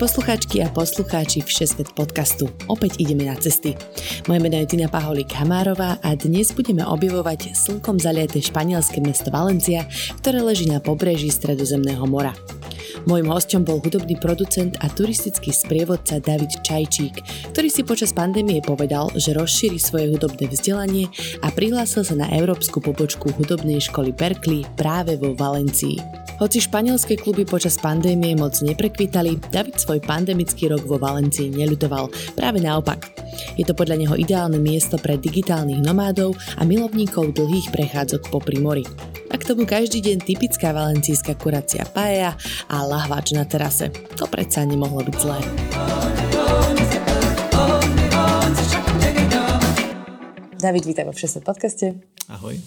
Poslucháčky a poslucháči Všesvet podcastu. Opäť ideme na cesty. Moje meno je Tina Paholík Hamárová a dnes budeme objavovať slnkom zaliate španielské mesto Valencia, ktoré leží na pobreží Stredozemného mora. Mojím hostom bol hudobný producent a turistický sprievodca David Čajčík, ktorý si počas pandémie povedal, že rozšíri svoje hudobné vzdelanie a prihlásil sa na európsku pobočku hudobnej školy Berkeley práve vo Valencii. Hoci španielské kluby počas pandémie moc neprekvitali, David svoj pandemický rok vo Valencii neľutoval. Práve naopak. Je to podľa neho ideálne miesto pre digitálnych nomádov a milovníkov dlhých prechádzok po primori. A k tomu každý deň typická valencijská kuracia paella a lahváč na terase. To predsa nemohlo byť zlé. David, vítaj vo Všeset podcaste. Ahoj.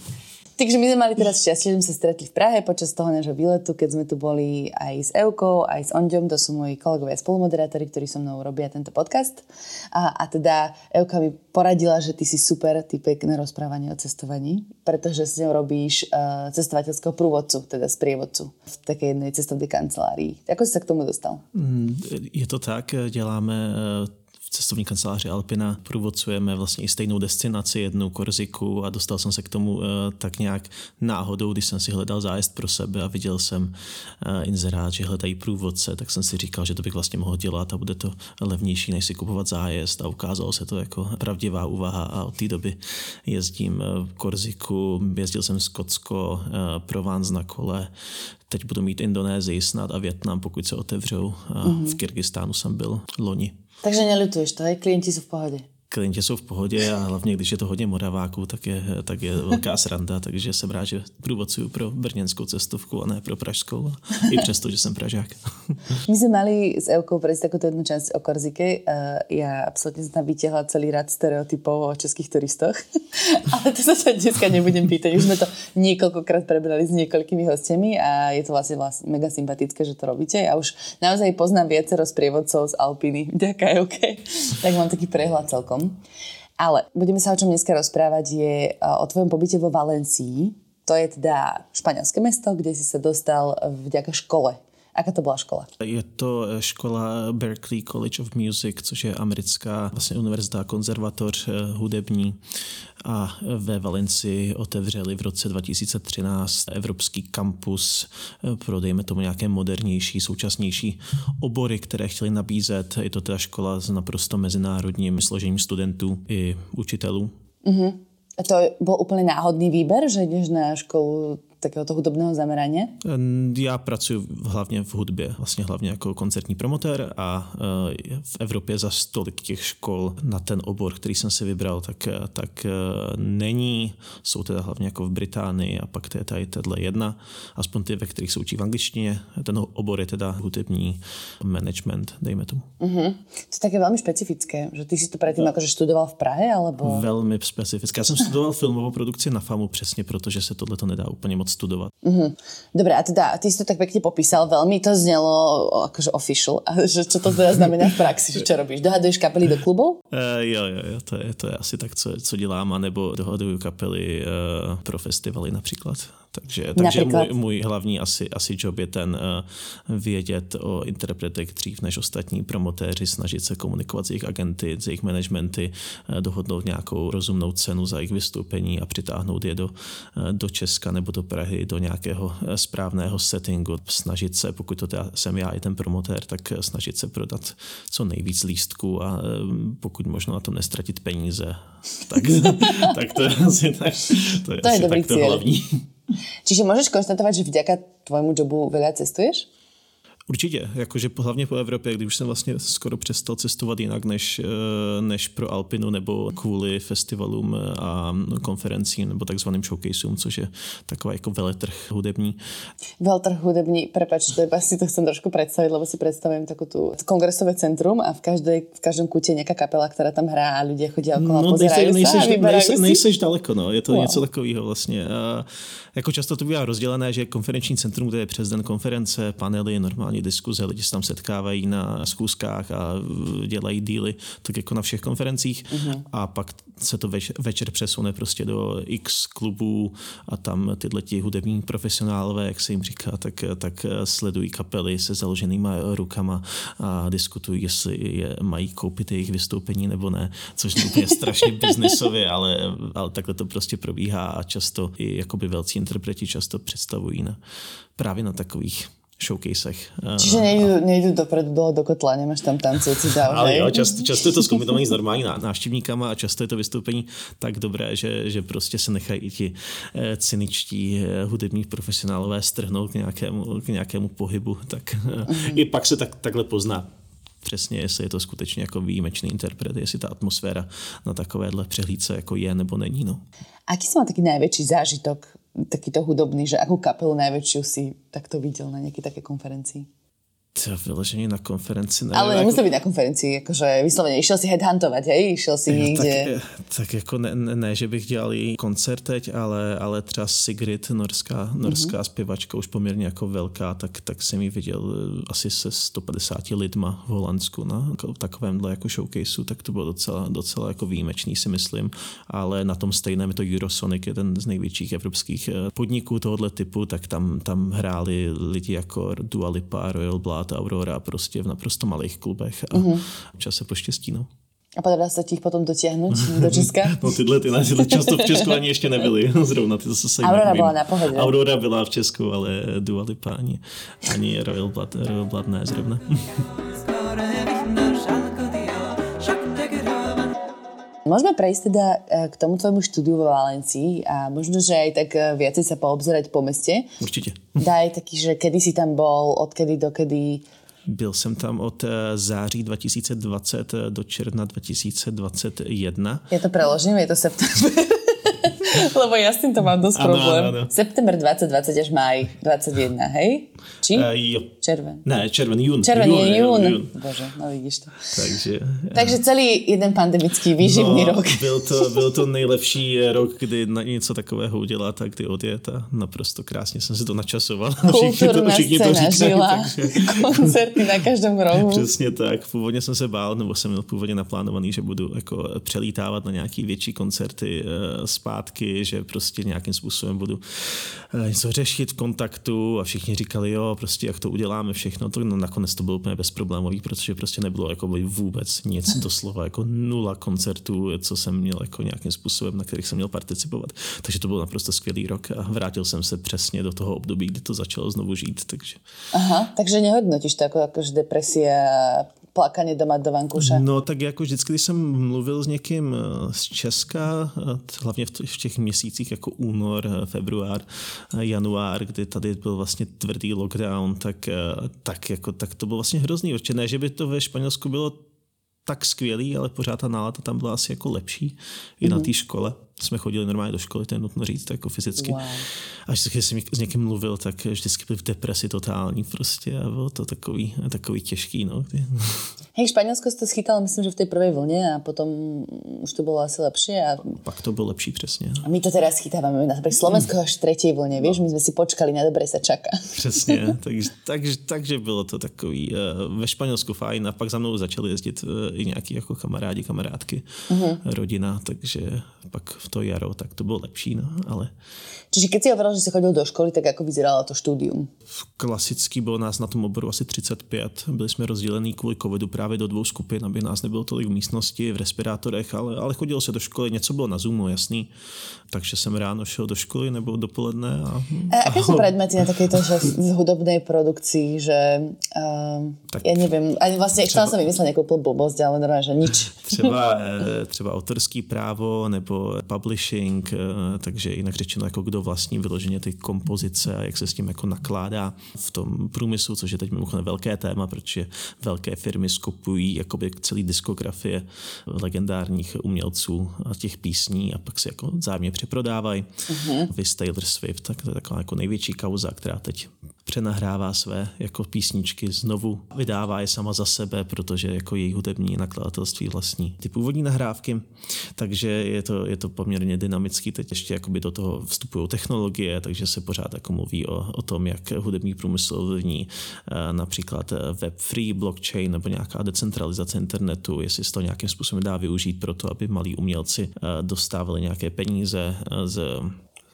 Takže my sme mali teraz šťastie, že sme sa stretli v Prahe počas toho nášho výletu, keď sme tu boli aj s Eukou, aj s Onďom, to sú moji kolegovia spolumoderátori, ktorí so mnou robia tento podcast. A, a teda Euka mi poradila, že ty si super typek na rozprávanie o cestovaní, pretože s ňou robíš uh, cestovateľského průvodcu, teda sprievodcu v také jednej cestovnej kancelárii. Ako si sa k tomu dostal? Mm, je to tak, děláme uh cestovní kanceláři Alpina průvodcujeme vlastně i stejnou destinaci, jednu Korziku a dostal jsem se k tomu uh, tak nějak náhodou, když jsem si hledal zájezd pro sebe a viděl jsem uh, inzerát, že hledají průvodce, tak jsem si říkal, že to bych vlastně mohl dělat a bude to levnější, než si kupovat zájezd a ukázalo se to jako pravdivá úvaha a od té doby jezdím v eh, Korziku, jezdil jsem Skotsko, uh, Provence na kole, teď budu mít Indonésii snad a Větnam, pokud se otevřou. Mm-hmm. V Kyrgyzstánu jsem byl loni. Takže nelituješ to, hej? Klienti sú v pohode klienti jsou v pohodě a hlavně, když je to hodně moraváků, tak je, tak je velká sranda, takže jsem rád, že průvodcuju pro brněnskou cestovku a ne pro pražskou, i přesto, že jsem pražák. My jsme mali s Eukou prejsť takúto jednu časť o Korzike. Já absolutně jsem vytěhla celý rad stereotypov o českých turistoch, ale to sa dneska nebudem pýtať. Už jsme to niekoľkokrát prebrali s niekoľkými hostiami a je to vlastně, vlastně mega sympatické, že to robíte. Já už naozaj poznám viacero sprievodcov z Alpiny. Ďakujem, OK. Tak mám taký prehľad celkom. Ale budeme sa o čom dneska rozprávať je e, o tvojom pobyte vo Valencii. To je teda španělské mesto, kde si sa dostal vďaka škole. Aká to byla škola? Je to e, škola Berkeley College of Music, což je americká vlastně univerzita, konzervatoř e, hudební a ve Valencii otevřeli v roce 2013 evropský kampus pro, dejme tomu, nějaké modernější, současnější obory, které chtěli nabízet. Je to teda škola s naprosto mezinárodním složením studentů i učitelů. A to byl úplně náhodný výber, že jdeš na školu takéhoto hudobného zamerání? Já pracuji hlavně v hudbě, vlastně hlavně jako koncertní promotér a e, v Evropě za stolik těch škol na ten obor, který jsem si vybral, tak, tak e, není. Jsou teda hlavně jako v Británii a pak to je tady tato jedna, aspoň ty, ve kterých se učí v angličtině. Ten obor je teda hudební management, dejme tomu. Uh-huh. To je také velmi specifické, že ty si to předtím jakože studoval v Prahe, alebo? Velmi specifické. Já jsem studoval filmovou produkci na FAMu přesně, protože se tohle to nedá úplně moc studovať. Mm-hmm. Dobre, a teda ty si to tak pekne popísal, veľmi to znelo akože official. A že čo to teda znamená v praxi, že čo robíš? Dohaduješ kapely do klubov? Uh, jo, jo, jo, to je, to je asi tak, co, co dělám, anebo dohaduju kapely uh, pro festivaly například. Takže, takže můj, můj hlavní asi, asi job je ten uh, vědět o interpretech dřív než ostatní promotéři, snažit se komunikovat s jejich agenty, s jejich managementy, uh, dohodnout nějakou rozumnou cenu za jejich vystoupení a přitáhnout je do, uh, do Česka nebo do Prahy, do nějakého správného settingu. Snažit se, pokud to teda jsem já i ten promotér, tak snažit se prodat co nejvíc lístků a pokud možno na to nestratit peníze. Tak, tak to je asi tak, to je, to asi je tak to hlavní. Čiže môžeš konštatovať, že vďaka tvojmu jobu veľa cestuješ? Určitě, jakože hlavně po Evropě, když už jsem vlastně skoro přestal cestovat jinak než, eh, než pro Alpinu nebo kvůli festivalům a konferencím nebo takzvaným showcaseům, což je takový jako veletrh hudební. Veletrh hudební, prepač, to iba si to chcem trošku představit, lebo si představím takovou tu kongresové centrum a v, každej, v každém kutě nějaká kapela, která tam hrá a lidé chodí okolo no, a pozerají nejseš, se nejseš, nejseš daleko, no, je to wow. něco takového vlastně. A jako často to bývá rozdělené, že konferenční centrum, kde je přes den konference, panely, normální diskuze, lidi se tam setkávají na schůzkách a dělají díly, tak jako na všech konferencích. Uh-huh. A pak se to več, večer přesune prostě do X klubů a tam tyhle ti hudební profesionálové, jak se jim říká, tak, tak sledují kapely se založenýma rukama a diskutují, jestli je, mají koupit jejich vystoupení nebo ne, což je strašně biznisově, ale, ale takhle to prostě probíhá a často i jakoby velcí interpreti často představují na, právě na takových showcasech. Čiže nejdu, nejdu dopredu dole do kotla, nemáš tam tancujúci dáv, Ale jo, často, často je to zkombinované s normální návštěvníkama a často je to vystoupení tak dobré, že, že prostě se nechají i ti eh, cyničtí eh, hudební profesionálové strhnout k nějakému, k nějakému pohybu. Tak mm-hmm. i pak se tak, takhle pozná přesně, jestli je to skutečně jako výjimečný interpret, jestli ta atmosféra na takovéhle přehlídce jako je nebo není. No. Aký som má taký najväčší zážitok takýto hudobný, že akú kapelu najväčšiu si takto videl na nejakej také konferencii? To vyložení na konferenci. Nevím, Ale nemusí jako... být na konferenci, jakože vysloveně, išel si headhuntovat, hej? Išel si někde... Tak, tak jako ne, ne, ne, že bych dělal jí koncert teď, ale, ale třeba Sigrid, norská, norská mm-hmm. zpěvačka, už poměrně jako velká, tak, tak jsem ji viděl eh, asi se 150 lidma v Holandsku na jako, takovémhle jako showcaseu, tak to bylo docela, docela jako výjimečný si myslím, ale na tom stejném je to Eurosonic, jeden z největších evropských eh, podniků tohohle typu, tak tam, tam hráli lidi jako Dua Lipa, Royal Blood, ta Aurora prostě v naprosto malých klubech a mm-hmm. čas se poštěstí. No. A podařilo se ti potom dotěhnout do Česka? no tyhle ty nás často v Česku ani ještě nebyly. Zrovna ty zase se Aurora byla na pohodě. Aurora byla v Česku, ale Dua Lipa ani, ani Royal Blood, Royal Blood ne zrovna. Môžeme prejsť teda e, k tomu tvojmu štúdiu vo Valencii a možno, že aj tak e, viacej sa poobzerať po meste. Určite. Daj taký, že kedy si tam bol, odkedy dokedy byl jsem tam od e, září 2020 do června 2021. Já to preložím, je to september. Lebo ja s týmto mám dosť ano, problém. Ano, ano. September 2020 až maj 21, hej? Či? Uh, jo. Červen. Ne, červen, jún. Červen jún, je jún. jún. Bože, no vidíš to. Takže, Takže celý jeden pandemický výživný no, rok. Byl to, byl to nejlepší rok, kdy na něco takového udělat a kdy odjet a naprosto krásně jsem si to načasoval. Kulturná všichni to, všichni scéna to říkají, žila, takže... koncerty na každém rohu. Přesně tak. Původně jsem se bál, nebo jsem měl původně naplánovaný, že budu jako přelítávat na nějaký větší koncerty uh, zpátky, že prostě nějakým způsobem budu uh, něco řešit v kontaktu a všichni říkali, jo, prostě jak to uděláme všechno, to no, nakonec to bylo úplně bezproblémový, protože prostě nebylo jako vůbec nic, doslova jako nula koncertů, co jsem měl jako nějakým způsobem, na kterých jsem měl participovat. Takže to byl naprosto skvělý rok a vrátil jsem se přesně do toho období, kdy to začalo znovu žít. Takže... Aha, takže nehodnotíš to jako, jako depresie plakanie doma do vankuše? No tak jako vždycky, když jsem mluvil s někým eh, z Česka, eh, hlavně v těch měsících jako únor, eh, február, január, kdy tady byl vlastně tvrdý lockdown, tak, tak, jako, tak to bylo vlastně hrozný. Určitě ne, že by to ve Španělsku bylo tak skvělý, ale pořád ta nálada tam byla asi jako lepší i mm-hmm. na mhm. té škole jsme chodili normálně do školy, to je nutno říct, jako fyzicky. Wow. A vždycky jsem s někým mluvil, tak vždycky byl v depresi totální prostě a bylo to takový, takový těžký. No. Hej, Španělsko jste schytal, myslím, že v té první vlně a potom už to bylo asi lepší. A... Pak to bylo lepší, přesně. A my to teraz schytáváme na Slovensko až v třetí vlně, víš, my jsme si počkali, na dobré se čaká. Přesně, takže, takže, takže bylo to takový uh, ve Španělsku fajn a pak za mnou začali jezdit uh, i nějaký jako kamarádi, kamarádky, uh-huh. rodina, takže pak v to jaro, tak to bylo lepší, no, ale... Čiže keď si hovoril, že si chodil do školy, tak jako vyzeralo to studium? Klasicky bylo nás na tom oboru asi 35. Byli jsme rozdělení kvůli covidu právě do dvou skupin, aby nás nebylo tolik v místnosti, v respirátorech, ale, ale chodilo se do školy, něco bylo na Zoomu, jasný. Takže jsem ráno šel do školy nebo dopoledne. A, a jaké jsou předměty na takéto že hudobné produkci, že uh, tak já nevím, ani vlastně, třeba, jsem vymyslel nějakou blbost, ale normálně, že nič. Třeba, eh, třeba autorský právo nebo publishing, takže jinak řečeno, jako kdo vlastní vyloženě ty kompozice a jak se s tím jako nakládá v tom průmyslu, což je teď mimochodem velké téma, protože velké firmy skupují jakoby celý diskografie legendárních umělců a těch písní a pak si jako zájemně přeprodávají. Uh-huh. Vy Taylor Swift, tak to je taková jako největší kauza, která teď přenahrává své jako písničky znovu, vydává je sama za sebe, protože jako její hudební nakladatelství vlastní ty původní nahrávky, takže je to, je to poměrně dynamický, teď ještě jakoby do toho vstupují technologie, takže se pořád jako mluví o, o tom, jak hudební průmysl ovlivní eh, například eh, web free blockchain nebo nějaká decentralizace internetu, jestli se to nějakým způsobem dá využít pro to, aby malí umělci eh, dostávali nějaké peníze z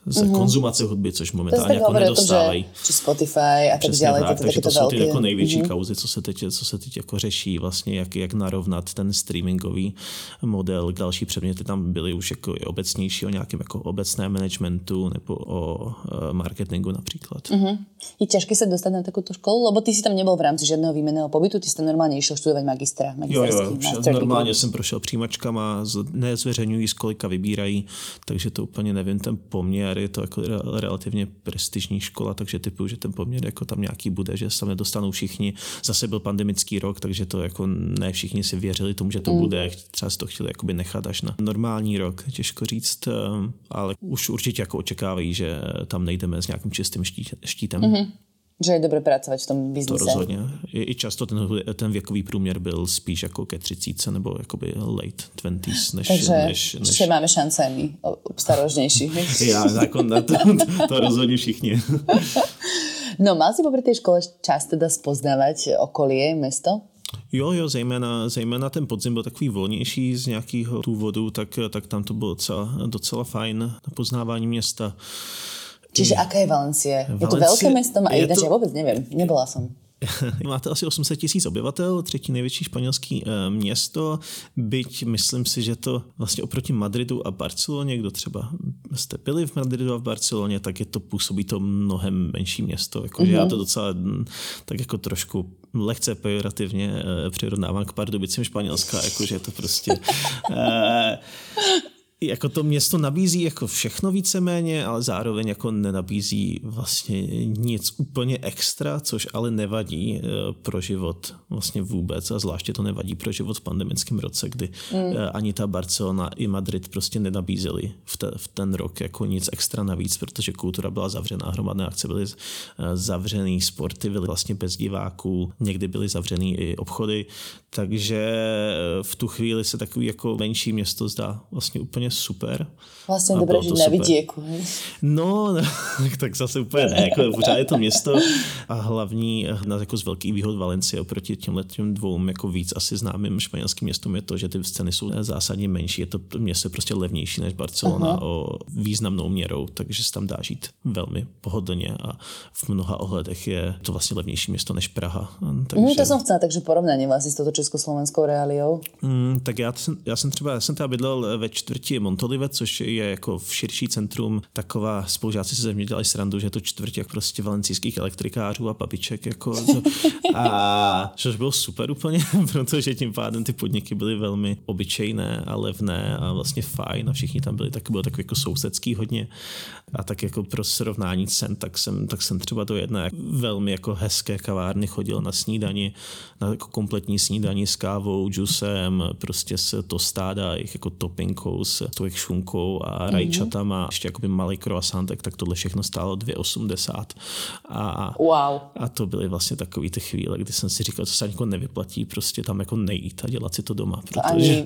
z mm-hmm. konzumace hudby, což momentálně jako nedostávají. To, či Spotify a tak dále. Tak, takže to jsou ty jako největší mm-hmm. kauzy, co se teď, co se teď jako řeší, vlastně jak, jak narovnat ten streamingový model. Další předměty tam byly už jako obecnější o nějakém jako obecném managementu nebo o uh, marketingu například. Mm-hmm. Je těžké se dostat na takovou školu, lebo ty si tam nebyl v rámci žádného výměného pobytu, ty jsi tam normálně išel studovat magistra. Jo, jo, normálně jsem prošel přijímačkama, nezveřejňují, z kolika vybírají, takže to úplně nevím ten poměr je to jako relativně prestižní škola, takže typu, že ten poměr jako tam nějaký bude, že se tam nedostanou všichni. Zase byl pandemický rok, takže to jako ne všichni si věřili tomu, že to mm. bude. Třeba si to chtěli jakoby nechat až na normální rok, těžko říct, eh, ale už určitě jako očekávají, že tam nejdeme s nějakým čistým štítem. Mm-hmm. Že je dobré pracovat v tom biznise. To rozhodně. I, i často ten, ten věkový průměr byl spíš jako ke 30 nebo jakoby late 20s, než... Takže než, než... ještě máme šance my, starožnější. Já, jako na to, to rozhodně všichni. no, mal si popri té škole čas teda spoznávat okolie, město? Jo, jo, zejména, zejména ten podzim byl takový volnější z nějakého důvodu, tak, tak tam to bylo docela, docela fajn na poznávání města. Čiže aká je Valencie? Valencie je to velké město? A jinak to... já vůbec nevím, nebyla jsem. Máte asi 800 tisíc obyvatel, třetí největší španělský e, město, byť myslím si, že to vlastně oproti Madridu a Barceloně, kdo třeba jste byli v Madridu a v Barceloně, tak je to působí to mnohem menší město. Jako, mm-hmm. Já mhm. to docela tak jako trošku lehce pejorativně e, přirovnávám k Pardubicím Španělska, jakože je to prostě... E, jako to město nabízí jako všechno víceméně, ale zároveň jako nenabízí vlastně nic úplně extra, což ale nevadí eh, pro život vlastně vůbec a zvláště to nevadí pro život v pandemickém roce, kdy mm. ani ta Barcelona i Madrid prostě nenabízeli v, te, v ten rok jako nic extra navíc, protože kultura byla zavřená, hromadné akce byly eh, zavřený, sporty byly vlastně bez diváků, někdy byly zavřený i obchody, takže v tu chvíli se takový jako menší město zdá vlastně úplně super. Vlastně dobré žít na vidíku. No, tak zase úplně ne, jako pořád je to město a hlavní na jako z velký výhod Valencie oproti těm těm dvou jako víc asi známým španělským městům je to, že ty scény jsou zásadně menší. Je to město prostě levnější než Barcelona uh-huh. o významnou měrou, takže se tam dá žít velmi pohodlně a v mnoha ohledech je to vlastně levnější město než Praha. Takže... Mm, to jsem chcela, takže porovnání vlastně s touto československou realiou. Mm, tak já, jsem, já jsem třeba, já jsem teda bydlel ve čtvrti Montolivet, což je jako v širší centrum taková, spolužáci se ze mě dělají srandu, že je to čtvrť jak prostě valencijských elektrikářů a papiček. Jako, a což bylo super úplně, protože tím pádem ty podniky byly velmi obyčejné a levné a vlastně fajn a všichni tam byli, tak bylo takový jako sousedský hodně. A tak jako pro srovnání cen, tak jsem, tak jsem třeba do jedné velmi jako hezké kavárny chodil na snídani, na jako kompletní snídani s kávou, džusem, prostě s tostáda, jich jako toppingkou s tou šunkou a rajčatama, mm-hmm. ještě jakoby malý croissantek, tak tohle všechno stálo 2,80. A, wow. a to byly vlastně takové ty chvíle, kdy jsem si říkal, co se jako nevyplatí prostě tam jako nejít a dělat si to doma. Protože... Ani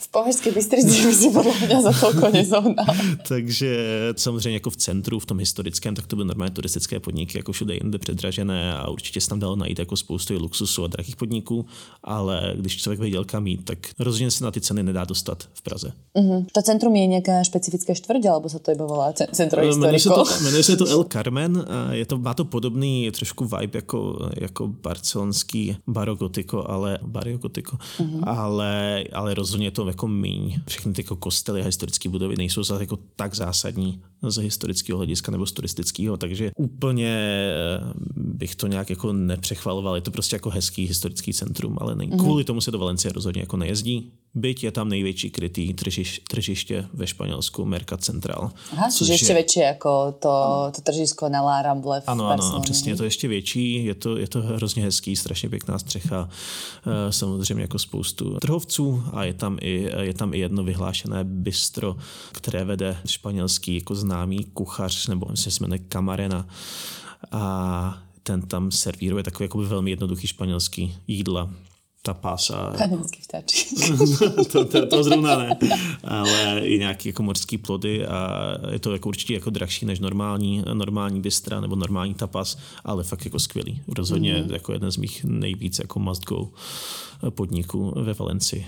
v Pohořské Bystrici by si podle mě za to nezohnal. Takže samozřejmě jako v centru, v tom historickém, tak to byly normálně turistické podniky, jako všude jinde předražené a určitě se tam dalo najít jako spoustu luxusu a drahých podniků, ale když člověk věděl kam jít, tak rozhodně se na ty ceny nedá dostat v Praze. Mm-hmm. To centrum je nějaká specifická čtvrť, alebo se to iba volá centro jmenuje se, to, jmenuje se to El Carmen, je to, má to podobný trošku vibe jako, jako barcelonský barogotiko, ale barogotiko, mm-hmm. ale, ale rozhodně to jako míň. Všechny ty jako kostely a historické budovy nejsou zase jako tak zásadní z historického hlediska nebo z turistického, takže úplně eh, bych to nějak jako nepřechvaloval. Je to prostě jako hezký historický centrum, ale ne, mm-hmm. kvůli tomu se do Valencie rozhodně jako nejezdí. byť je tam největší krytý tržiš, tržiště ve Španělsku, Mercat Central. Aha, což ještě je... větší jako to, to tržisko na La Ramble v Ano, ano, přesně, je to ještě větší, je to, je to hrozně hezký, strašně pěkná střecha, eh, samozřejmě jako spoustu trhovců a je tam i, je tam i jedno vyhlášené bistro, které vede španělský jako známý kuchař, nebo myslím, se jmenuje Camarena a ten tam servíruje takový jako velmi jednoduchý španělský jídla tapas a... Panenský vtáčí. to, to, to, zrovna ne, ale i nějaký jako mořský plody a je to jako určitě jako drahší než normální, normální bystra nebo normální tapas, ale fakt jako skvělý. Rozhodně mm. jako jeden z mých nejvíc jako must go podniků ve Valencii.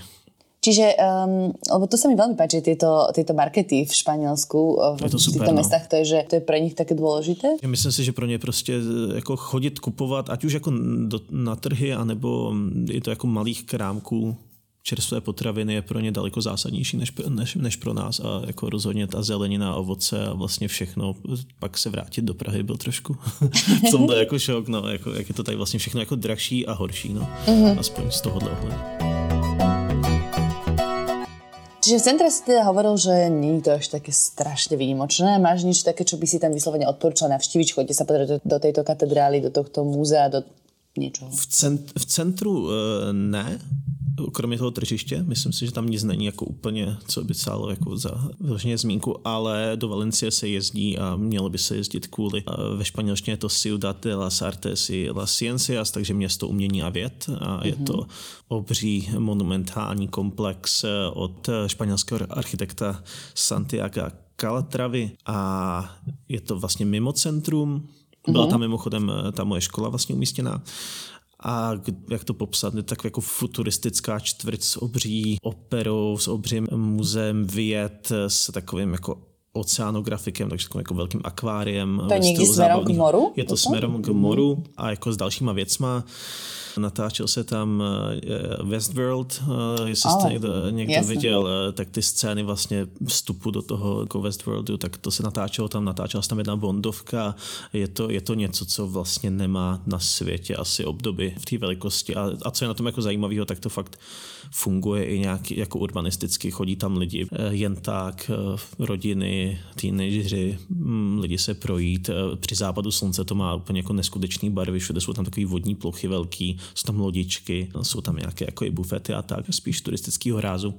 Čiže, um, lebo to sa mi veľmi páči, tieto, tieto markety v Španielsku, v je to super, týchto no. mestách, to je, že to je pre nich také dôležité? Já myslím si, že pro ně prostě jako chodit kupovat, ať už jako do, na trhy, anebo je to jako malých krámků, čerstvé potraviny je pro ně daleko zásadnější než, než, než pro nás a jako rozhodně ta zelenina, ovoce a vlastně všechno, pak se vrátit do Prahy byl trošku v tomhle jako šok, no, jako, jak je to tady vlastně všechno jako drahší a horší, no, mm-hmm. aspoň z tohohle ohledu. Čiže v centre si teda hovoril, že je to až také strašne výnimočné. Máš niečo také, čo by si tam vyslovene odporúčal navštíviť? Chodite sa pozrieť do, do tejto katedrály, do tohto múzea, do niečoho? V, cent, v centru uh, ne, kromě toho tržiště, myslím si, že tam nic není jako úplně, co by stálo jako za vyloženě zmínku, ale do Valencie se jezdí a mělo by se jezdit kvůli. Ve španělštině je to Ciudad de las Artes y las Ciencias, takže město umění a věd a je to mhm. obří monumentální komplex od španělského architekta Santiago Calatravy a je to vlastně mimo centrum, byla mhm. tam mimochodem ta moje škola vlastně umístěná a jak to popsat, je tak jako futuristická čtvrť s obří operou, s obřím muzeem věd, s takovým jako oceanografikem, takže takovým jako velkým akváriem. To je někdy směrem k moru? Je to směrem k moru a jako s dalšíma věcma. Natáčel se tam eh, Westworld, eh, jestli jste někdo, někdo jasný. viděl, eh, tak ty scény vlastně vstupu do toho jako Westworldu, tak to se natáčelo tam, natáčela se tam jedna bondovka, je to, je to něco, co vlastně nemá na světě asi obdoby v té velikosti a, a co je na tom jako zajímavého, tak to fakt funguje i nějaký jako urbanisticky, chodí tam lidi jen tak, rodiny, teenageři, hm, lidi se projít, při západu slunce to má úplně jako neskutečný barvy, všude jsou tam takové vodní plochy velký, jsou tam lodičky, jsou tam nějaké jako i bufety a tak, spíš turistického rázu.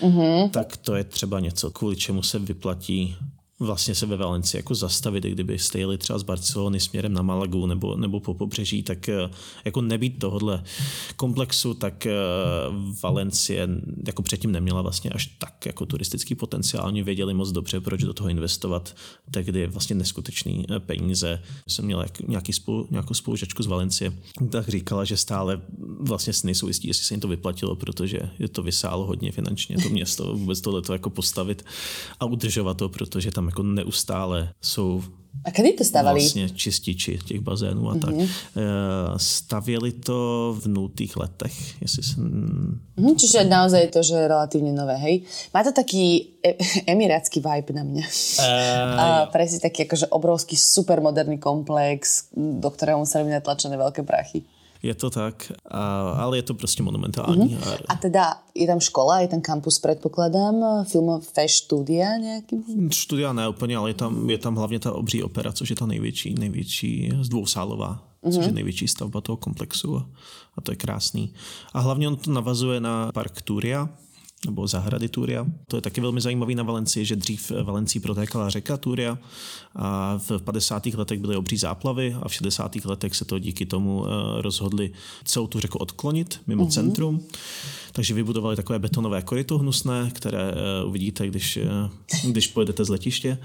Mm-hmm. Tak to je třeba něco, kvůli čemu se vyplatí vlastně se ve Valencii jako zastavit, kdyby jeli třeba z Barcelony směrem na Malagu nebo, nebo po pobřeží, tak eh, jako nebýt tohohle komplexu, tak eh, Valencie jako předtím neměla vlastně až tak jako turistický potenciál. Oni věděli moc dobře, proč do toho investovat. Tehdy vlastně neskutečný eh, peníze. Jsem měl jak, nějaký spolu, nějakou spolužačku z Valencie, tak říkala, že stále vlastně si nejsou jistí, jestli se jim to vyplatilo, protože je to vysálo hodně finančně to město vůbec tohle jako postavit a udržovat to, protože tam jako neustále jsou a kdy to stavali? Vlastně čističi těch bazénů a mm-hmm. tak. Mhm. Eh, stavěli to v nutých letech, jestli jsem... Mm, čiže naozaj je to, že je relatívne nové, hej? Má to taký e- emirátsky vibe na mňa. Uh, a presne taký akože obrovský supermoderný komplex, do ktorého museli byť natlačené veľké prachy. Je to tak, a, ale je to prostě monumentální. Uh-huh. A teda je tam škola, je tam kampus, předpokládám, filmové studia nějaký? Studia ne úplně, ale je tam, je tam hlavně ta obří opera, což je ta největší, největší z dvousálová, uh-huh. což je největší stavba toho komplexu a, a to je krásný. A hlavně on to navazuje na park Turia, nebo zahrady Turia. To je taky velmi zajímavý na Valencii, že dřív Valencii protékala řeka Turia a v 50. letech byly obří záplavy a v 60. letech se to díky tomu eh, rozhodli celou tu řeku odklonit mimo uh-huh. centrum. Takže vybudovali takové betonové koryto hnusné, které eh, uvidíte, když, eh, když pojedete z letiště.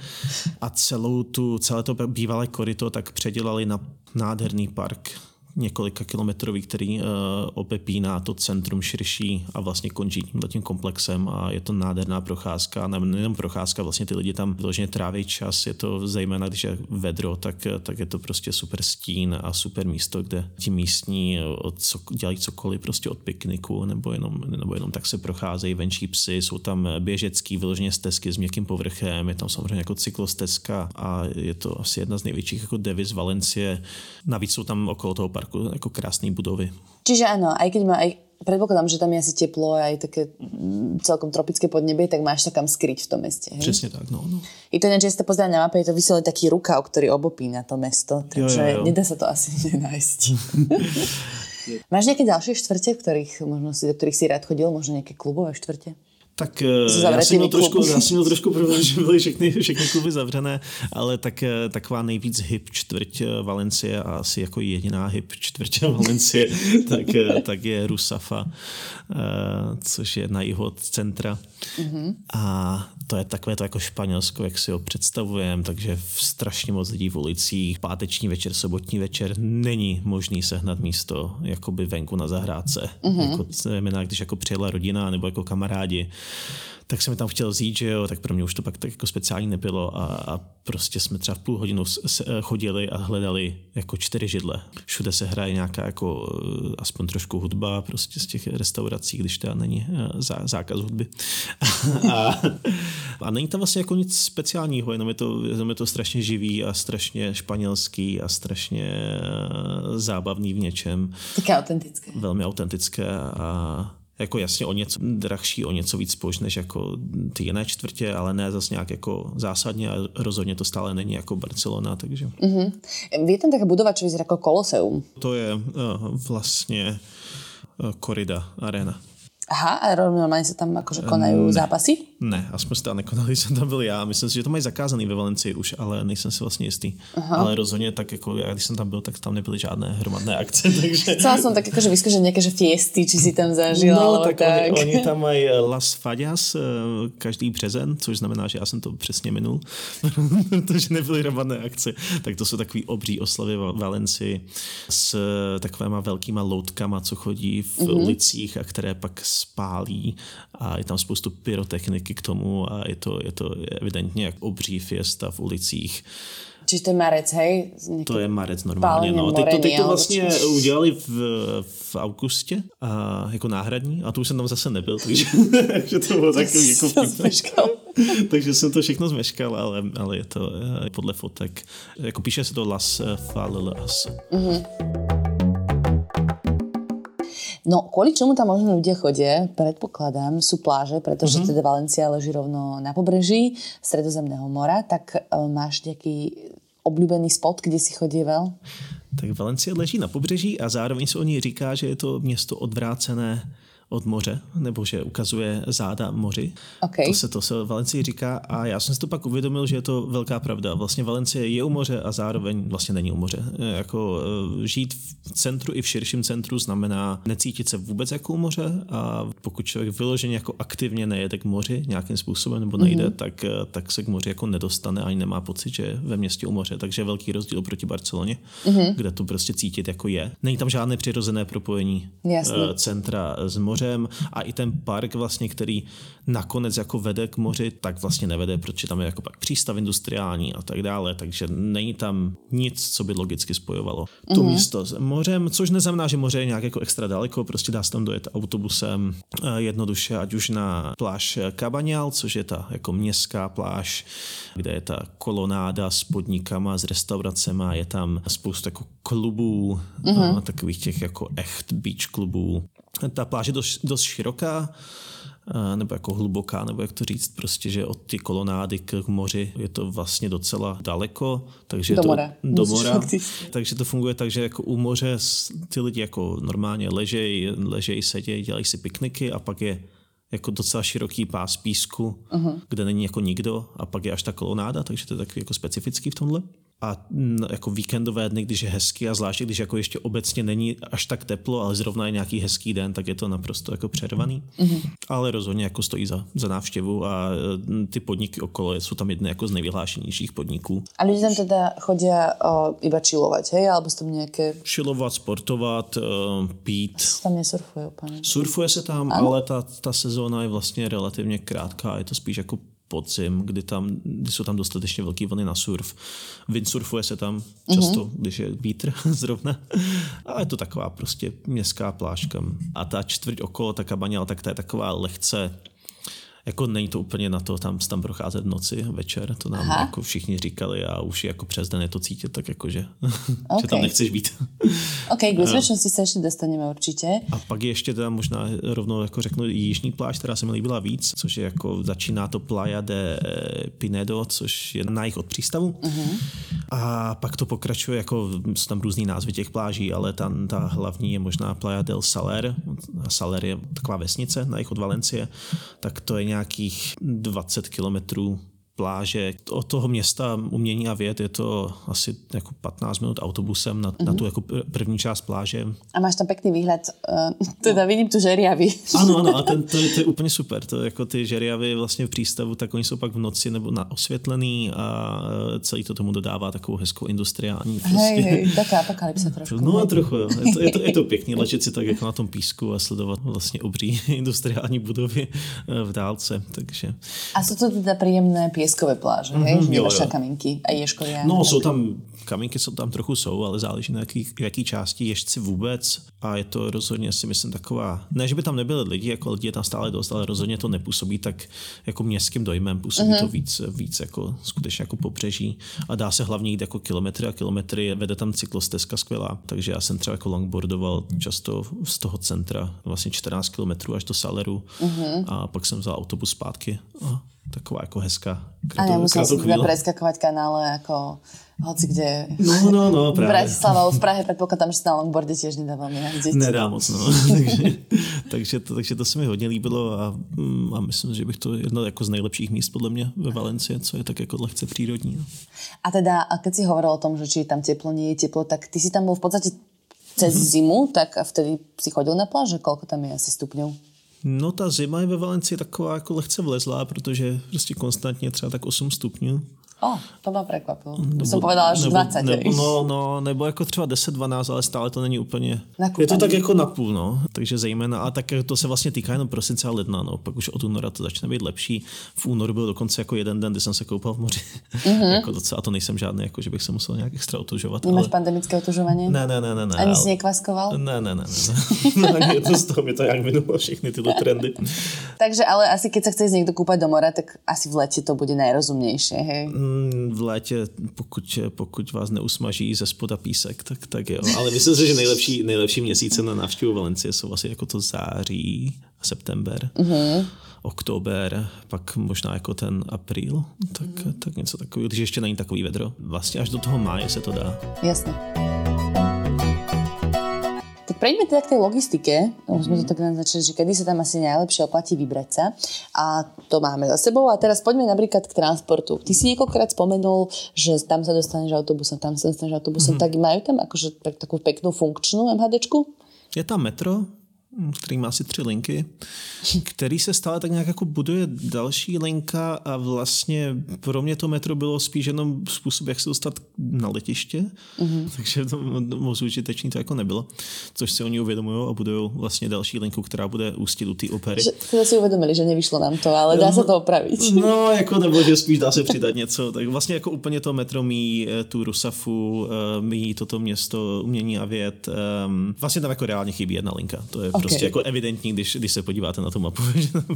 A celou tu, celé to bývalé koryto tak předělali na nádherný park několika kilometrový, který uh, opepíná to centrum širší a vlastně končí tímhle tím komplexem a je to nádherná procházka, ne, nejenom procházka, vlastně ty lidi tam vyloženě tráví čas, je to zejména, když je vedro, tak, tak je to prostě super stín a super místo, kde ti místní od co, dělají cokoliv prostě od pikniku nebo jenom, nebo jenom tak se procházejí venčí psy, jsou tam běžecký vyloženě stezky s měkkým povrchem, je tam samozřejmě jako cyklostezka a je to asi jedna z největších jako deviz Valencie. Navíc jsou tam okolo toho parku parku jako krásné budovy. Čiže áno, aj keď, má, aj, predpokladám, že tam je asi teplo a aj také mm, celkom tropické podnebie, tak máš sa kam skryť v tom meste. Hej? Přesně tak, no. no. Je to že ste pozerali na mape, je to vyslovene taký rukav, ktorý obopína to mesto, takže jo, jo, jo. nedá sa to asi nenájsť. Máš nejaké ďalšie štvrte, v ktorých, možno si, do ktorých si rád chodil, možno nejaké klubové štvrte? Tak eh, já jsem, měl trošku, já jsem měl trošku problém, že byly všechny, všechny kluby zavřené, ale tak, eh, taková nejvíc hip čtvrť eh, Valencie a asi jako jediná hip čtvrť Valencie, tak, tak je Rusafa, což je na jihu od centra. Mm-hmm. A to je takové to jako Španělsko, jak si ho představujeme, takže strašně moc lidí v ulicích, páteční večer, sobotní večer, není možný sehnat místo jakoby venku na zahrádce. Mm-hmm. Jako, když jako přijela rodina nebo jako kamarádi, tak jsem mi tam chtěl zít, že jo, tak pro mě už to pak tak jako speciální nebylo a, a prostě jsme třeba v půl hodinu eh, chodili a hledali jako čtyři židle. Všude se hraje nějaká jako eh, aspoň trošku hudba prostě z těch restaurací, když teda není eh, zá, zákaz hudby. a, a není tam vlastně jako nic speciálního, jenom je to, jenom je to strašně živý a strašně španělský a strašně zábavný v něčem. Také autentické. Velmi autentické a jako jasně o něco drahší, o něco víc spož než jako ty jiné čtvrtě, ale ne zase nějak jako zásadně a rozhodně to stále není jako Barcelona, takže. Mm-hmm. Je tam taká budova, čo vyzerá jako Koloseum? To je uh, vlastně uh, Corrida Arena. Aha, a normálne sa tam akože konajú ne, zápasy? Ne, aspoň tam nekonali, jsem tam byl já. Myslím si, že to mají zakázaný ve Valencii už, ale nejsem si vlastně jistý. Aha. Ale rozhodně tak jako já, když jsem tam byl, tak tam nebyly žádné hromadné akce. Takže... Chcela som tak akože vyskúšať nejaké že fiesty, či si tam zažil. No, tak, tak. Oni, oni, tam mají eh, Las Fadias eh, každý březen, což znamená, že já jsem to přesně minul, protože nebyly hromadné akce. Tak to jsou takový obří oslavy v Valencii s eh, takovýma velkýma loutkama, co chodí v mm-hmm. ulicích a které pak spálí a je tam spoustu pyrotechniky k tomu a je to, je to evidentně jak obří fiesta v ulicích. Čiže to je marec, hej? To je marec normálně, no. Teď to, teď to vlastně udělali v, v augustě a jako náhradní a tu už jsem tam zase nebyl, takže, takže to bylo takový jako takže jsem to všechno zmeškal, ale, ale je to je podle fotek. Jako píše se to Las Fallas. Mm-hmm. No, kvôli čomu tam možno ľudia chodia, predpokladám, sú pláže, pretože mm-hmm. teda Valencia leží rovno na pobreží Stredozemného mora, tak uh, máš nejaký obľúbený spot, kde si chodieval? Tak Valencia leží na pobřeží a zároveň se o ní říká, že je to město odvrácené od moře, nebo že ukazuje záda moři. Okay. To se to se Valencii říká a já jsem si to pak uvědomil, že je to velká pravda. Vlastně Valencie je u moře a zároveň vlastně není u moře. Jako eh, žít v centru i v širším centru znamená necítit se vůbec jako u moře a pokud člověk vyloženě jako aktivně nejede k moři nějakým způsobem nebo nejde, mm-hmm. tak, eh, tak se k moři jako nedostane ani nemá pocit, že je ve městě u moře. Takže je velký rozdíl proti Barceloně, mm-hmm. kde to prostě cítit jako je. Není tam žádné přirozené propojení Jasně. Eh, centra z moře mořem a i ten park vlastně, který nakonec jako vede k moři, tak vlastně nevede, protože tam je jako pak přístav industriální a tak dále, takže není tam nic, co by logicky spojovalo to mm-hmm. místo s mořem, což neznamená, že moře je nějak jako extra daleko, prostě dá se tam dojet autobusem eh, jednoduše, ať už na pláž Cabanial, což je ta jako městská pláž, kde je ta kolonáda s podnikama, s restauracema, je tam spoustu jako klubů, mm-hmm. takových těch jako echt beach klubů, ta pláž je dost, dost široká, nebo jako hluboká, nebo jak to říct, prostě, že od ty kolonády k moři je to vlastně docela daleko, takže do to, mora. do mora, takže to funguje tak, že jako u moře ty lidi jako normálně ležejí, ležejí, sedějí, dělají si pikniky a pak je jako docela široký pás písku, uh-huh. kde není jako nikdo a pak je až ta kolonáda, takže to je takový jako specifický v tomhle a jako víkendové dny, když je hezky a zvláště když jako ještě obecně není až tak teplo, ale zrovna je nějaký hezký den, tak je to naprosto jako přervaný. Mm-hmm. Ale rozhodně jako stojí za, za návštěvu a e, ty podniky okolo jsou tam jedny jako z nejvyhlášenějších podniků. A lidi tam teda chodí o, iba chillovat, hej? Alebo tam nějaké... Chillovat, sportovat, pít. Se tam nesurfuje úplně. Surfuje se tam, ano? ale ta, ta sezóna je vlastně relativně krátká, je to spíš jako podzim, kdy, tam, kdy jsou tam dostatečně velké vlny na surf. Windsurfuje se tam často, mm-hmm. když je vítr zrovna. A je to taková prostě městská plážka. A ta čtvrť okolo, ta kabaněla, tak ta je taková lehce jako není to úplně na to tam, tam procházet v noci, večer, to nám Aha. jako všichni říkali a už jako přes den je to cítit, tak jako, že, okay. že tam nechceš být. OK, k bezpečnosti se ještě dostaneme určitě. A pak je ještě teda možná rovnou jako řeknu jižní pláž, která se mi líbila víc, což je jako začíná to Playa de Pinedo, což je na jich od přístavu. Uh-huh. A pak to pokračuje, jako jsou tam různý názvy těch pláží, ale ta, ta hlavní je možná Playa del Saler. Saler je taková vesnice na jich od Valencie, tak to je nějakých 20 kilometrů pláže. Od toho města umění a věd je to asi jako 15 minut autobusem na, mm-hmm. na tu mhm. jako první část pláže. A máš tam pěkný výhled, uh, teda vidím tu žeriavy. Ano, ano, a ten, to, je, to je úplně super. To jako ty žeriavy vlastně v přístavu, tak oni jsou pak v noci nebo na osvětlený a eh, celý to tomu dodává takovou hezkou industriální. Prostě. Hej, hej, taká apokalypse trošku. No a trochu, jo. Je to, je to, je to pěkný ležet si tak jako na tom písku a sledovat vlastně obří industriální budovy eh, v dálce. Takže... A jsou to teda příjemné písky pieskové pláže, mm-hmm, hej? Že jo, jo. kaminky a ješkovia. No, jsou tam, kaminky jsou tam trochu jsou, ale záleží na jaký, jaký části ježci vůbec a je to rozhodně si myslím taková, ne, že by tam nebyly lidi, jako lidi je tam stále dost, ale rozhodně to nepůsobí tak jako městským dojmem, působí mm-hmm. to víc, víc jako skutečně jako pobřeží a dá se hlavně jít jako kilometry a kilometry, vede tam cyklostezka skvělá, takže já jsem třeba jako longboardoval často z toho centra, vlastně 14 kilometrů až do Saleru mm-hmm. a pak jsem vzal autobus zpátky a taková jako hezká A nemusel si teda preskakovať kanále jako hoci kde. No, no, no, právě. V Bratislava, v Prahe předpokládám, že se na longboardě těž nedá velmi jazdit. Nedá moc, no. takže, takže, to, takže to se mi hodně líbilo a, mm, a myslím, že bych to jedno jako z nejlepších míst podle mě ve Valencii, co je tak jako lehce přírodní. No. A teda, a keď si hovoril o tom, že či tam teplo, nie je teplo, tak ty si tam byl v podstatě cez mm-hmm. zimu, tak a vtedy si chodil na pláže, kolko tam je asi stupňov? No ta zima je ve Valencii taková jako lehce vlezlá, protože prostě konstantně třeba tak 8 stupňů. Oh, to má překvapilo. Nebo, jsem povedala až nebo, 20. Nebo, no, no, nebo jako třeba 10-12, ale stále to není úplně... Nakupaný. Je to tak jako napůl, no. Takže zejména, a tak to se vlastně týká jenom prosince a ledna, no. Pak už od února to začne být lepší. V únoru byl dokonce jako jeden den, kdy jsem se koupal v moři. Mm-hmm. jako docela, a to nejsem žádný, jako že bych se musel nějak extra otužovat. Nemáš ale... pandemické otužování? Ne, ne, ne, ne. ne Ani ale... jsi nekvaskoval? Ne, ne, ne, ne. ne. ne to z toho mi to nějak minulo všechny tyhle trendy. Takže ale asi keď se chceš někdo koupat do mora, tak asi v lete to bude nejrozumnější, hej? V létě pokud, pokud vás neusmaží ze spoda písek, tak, tak jo. Ale myslím si, že nejlepší, nejlepší měsíce na návštěvu Valencie jsou asi jako to září, september, mm-hmm. oktober, pak možná jako ten apríl, tak, mm-hmm. tak něco takového, když ještě není takový vedro. Vlastně až do toho máje se to dá. Jasně. Tak prejdeme teda k tej logistike. Už sme to tak naznačili, že kedy sa tam asi najlepšie oplatí vybrať sa. A to máme za sebou. A teraz poďme napríklad k transportu. Ty si niekoľkokrát spomenul, že tam sa dostaneš autobusom, tam sa dostaneš autobusom. Mm-hmm. Tak majú tam akože takú peknú funkčnú MHDčku? Je tam metro, který má asi tři linky, který se stále tak nějak jako buduje další linka a vlastně pro mě to metro bylo spíš jenom způsob, jak se dostat na letiště, mm-hmm. takže to moc užitečný to jako nebylo, což si oni uvědomují a budují vlastně další linku, která bude ústit u té opery. Že si uvědomili, že nevyšlo nám to, ale dá no, se to opravit. No, jako nebo že spíš dá se přidat něco, tak vlastně jako úplně to metro mí eh, tu Rusafu, eh, mí toto město umění a věd, ehm, vlastně tam jako reálně chybí jedna linka, to je okay prostě jako evidentní, když, když se podíváte na tu mapu.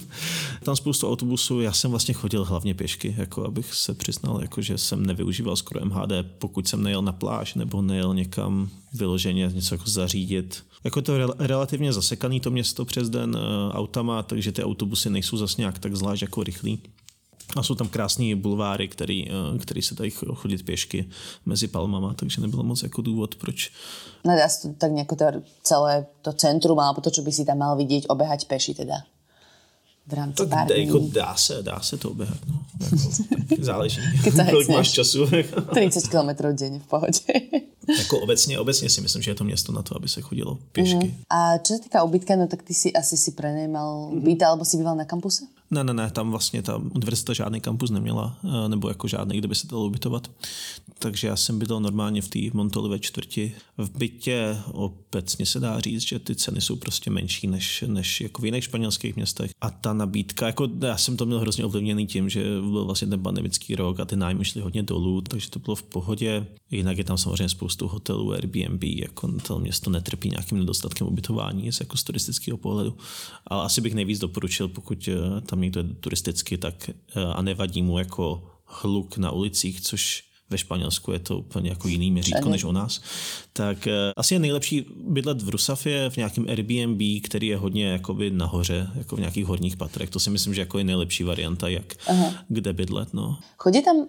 tam spoustu autobusů, já jsem vlastně chodil hlavně pěšky, jako abych se přiznal, jako že jsem nevyužíval skoro MHD, pokud jsem nejel na pláž nebo nejel někam vyloženě něco jako zařídit. Jako to re- relativně zasekaný to město přes den uh, autama, takže ty autobusy nejsou zase nějak tak zvlášť jako rychlý. A jsou tam krásné bulváry, který, eh, který se dají chodit pěšky mezi palmama, takže nebylo moc jako důvod, proč. No dá se to tak nějak to celé to centrum, alebo to, co by si tam mal vidět, obehať peši teda v rámci tak pár dní. Jako dá se, dá se to oběhat. No. Jako, záleží, kolik máš času. 30 km denně v pohodě. jako obecně, obecně si myslím, že je to město na to, aby se chodilo pěšky. Mm. A co se týká ubytka, no tak ty si asi si prenajímal mm. byt, alebo si býval na kampuse? Ne, ne, ne, tam vlastně ta univerzita žádný kampus neměla, eh, nebo jako žádný, kde by se dalo ubytovat. Takže já jsem bydlel normálně v té Montolive čtvrti. V bytě obecně se dá říct, že ty ceny jsou prostě menší než, než jako v jiných španělských městech. A ta nabídka, jako já jsem to měl hrozně ovlivněný tím, že byl vlastně ten pandemický rok a ty nájmy šly hodně dolů, takže to bylo v pohodě. Jinak je tam samozřejmě spoustu hotelů, Airbnb, jako to město netrpí nějakým nedostatkem ubytování z jako z turistického pohledu. Ale asi bych nejvíc doporučil, pokud eh, tam je turisticky, tak a nevadí mu jako hluk na ulicích, což ve Španělsku je to úplně jako jiný měřítko než u nás, tak asi je nejlepší bydlet v Rusafě v nějakém Airbnb, který je hodně jakoby nahoře, jako v nějakých horních patrech. To si myslím, že jako je nejlepší varianta, jak Aha. kde bydlet. No. Chodí tam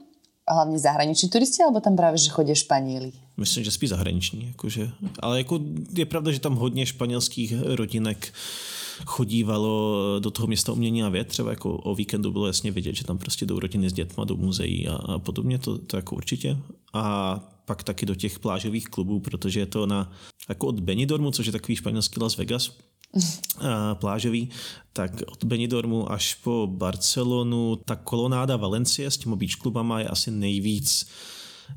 hlavně zahraniční turisti, alebo tam právě, že chodí Španěli? Myslím, že spíš zahraniční. Jakože, ale jako je pravda, že tam hodně španělských rodinek chodívalo do toho města umění a věd. Třeba jako o víkendu bylo jasně vidět, že tam prostě jdou rodiny s dětma do muzeí a, a podobně, to, to jako určitě. A pak taky do těch plážových klubů, protože je to na, jako od Benidormu, což je takový španělský Las Vegas, plážový, tak od Benidormu až po Barcelonu, ta kolonáda Valencie s těmi beach klubama je asi nejvíc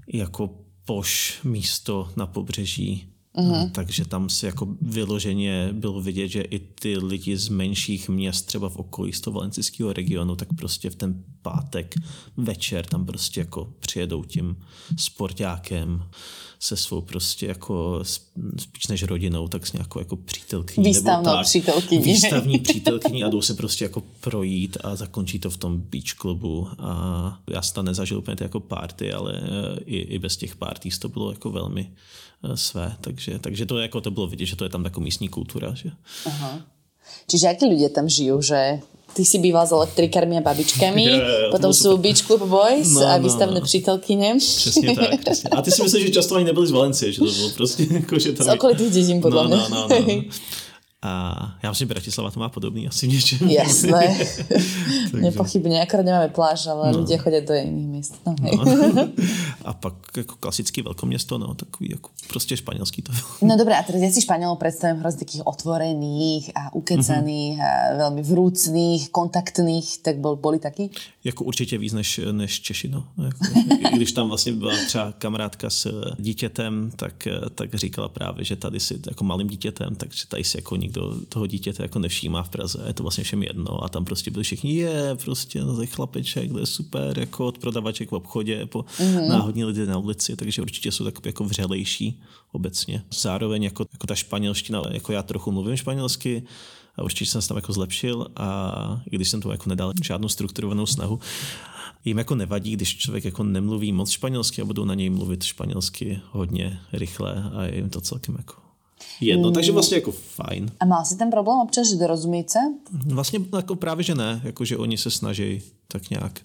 jako poš místo na pobřeží Mm-hmm. Takže tam se jako vyloženě bylo vidět, že i ty lidi z menších měst, třeba v okolí z toho valencijského regionu, tak prostě v ten pátek večer tam prostě jako přijedou tím sportákem se svou prostě jako spíš než rodinou, tak s nějakou jako přítelkyní. Výstavnou nebo tak, přítelkyní. Výstavní přítelkyní a jdou se prostě jako projít a zakončí to v tom beach klubu a já jsem tam nezažil úplně jako party, ale eh, i, i bez těch party to bylo jako velmi své, takže, takže to jako to bylo vidět, že to je tam taková místní kultura. Že? Aha. Čiže jakí lidé tam žijú, že ty si býval s elektrikármi a babičkami, je, je, potom sú Beach Club Boys no, a no, výstavné no. přítelkyně. Přesně tak. Přesně. A ty si myslíš, že často ani nebyli z Valencie, že to bylo prostě jako, že tam... Z okolitých dědin, podle no, mě. No, no, no. A já myslím, že Bratislava to má podobný asi něčem. Jasné. Nepochybně, akorát nemáme pláž, ale no. lidé chodí do jiných míst. No, no. A pak jako klasický velkoměsto, no, takový jako prostě španělský to No dobré, a teraz ja si Španělov představím hrozně takých otvorených a ukecaných mm-hmm. a velmi vrúcných, kontaktných, tak bol, boli taky? Jako určitě víc než, než Češi, no. Jako, I když tam vlastně byla třeba kamarádka s dítětem, tak, tak říkala právě, že tady si jako malým dítětem, takže tady si jako nikdo toho dítěte jako nevšímá v Praze. Je to vlastně všem jedno a tam prostě byli všichni, je prostě no, chlapeček, to je super, jako od prodavaček v obchodě po mm-hmm. náhodní lidi na ulici, takže určitě jsou tak jako vřelejší obecně. Zároveň jako, jako ta španělština, jako já trochu mluvím španělsky, a určitě jsem se tam jako zlepšil a i když jsem to jako nedal žádnou strukturovanou snahu, jim jako nevadí, když člověk jako nemluví moc španělsky a budou na něj mluvit španělsky hodně rychle a je jim to celkem jako jedno, takže vlastně jako fajn. A má si ten problém občas, že dorozumíte? Vlastně jako právě, že ne, jako že oni se snaží tak nějak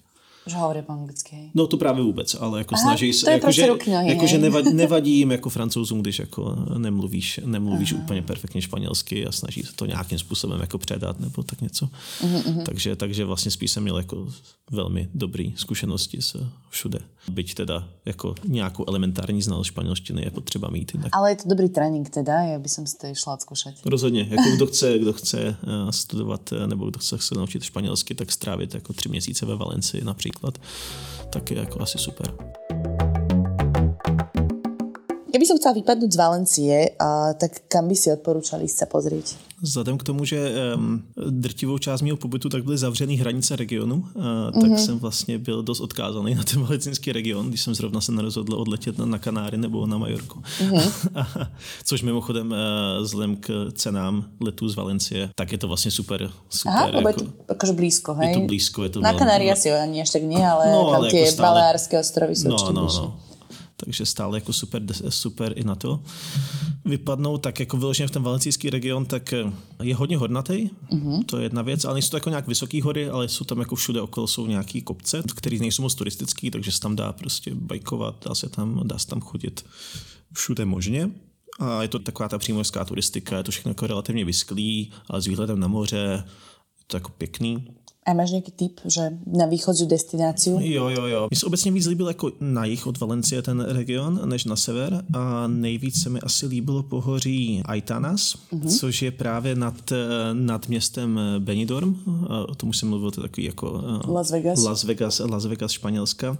že hovorí po anglicky. No to právě vůbec, ale jako Aha, snaží se, jako, prostě že, jako, že nevadí, nevadí jim jako francouzům, když jako nemluvíš, nemluvíš úplně perfektně španělsky a snaží se to nějakým způsobem jako předat nebo tak něco. Uh-huh, uh-huh. Takže, takže vlastně spíš jsem měl jako velmi dobrý zkušenosti s všude. Byť teda jako nějakou elementární znalost španělštiny je potřeba mít. Jinak. Ale je to dobrý trénink teda, já bych si to šla zkušet. Rozhodně, jako kdo chce, kdo chce eh, studovat eh, nebo kdo chce se naučit španělsky, tak strávit jako tři měsíce ve Valencii například, tak je jako asi super. Keby som chcela vypadnúť z Valencie, a, tak kam by si odporúčali sa pozrieť? Vzhledem k tomu, že um, drtivou část mého pobytu tak byly zavřený hranice regionu, uh, tak mm-hmm. jsem vlastně byl dost odkázaný na ten valencinský region, když jsem zrovna se nerozhodl odletět na, na Kanáry nebo na Majorku. Mm-hmm. Což mimochodem uh, vzhledem k cenám letů z Valencie, tak je to vlastně super. super Aha, jako, je to akože blízko, hej? Je to blízko. Je to na Kanáry asi ani až tak nie, ale no, tam ale tie jako stále... Baleárské ostrovy jsou no, no, no takže stále jako super, super i na to vypadnout, tak jako vyloženě v ten valencijský region, tak eh, je hodně hornatý, mm-hmm. to je jedna věc, ale nejsou to jako nějak vysoké hory, ale jsou tam jako všude okolo jsou nějaký kopce, které nejsou moc turistický, takže se tam dá prostě bajkovat, dá se tam, dá se tam chodit všude možně. A je to taková ta přímořská turistika, je to všechno jako relativně vysklý, ale s výhledem na moře, je to jako pěkný. A máš nějaký tip, že na východní destinaci? Jo, jo, jo. Mně se obecně víc líbil jako na jih od Valencie ten region, než na sever a nejvíc se mi asi líbilo pohoří Aitanas, mm-hmm. což je právě nad, nad městem Benidorm. O tom už jsem mluvil, to je takový jako eh, Las Vegas. Las Vegas, Las Vegas Španělska.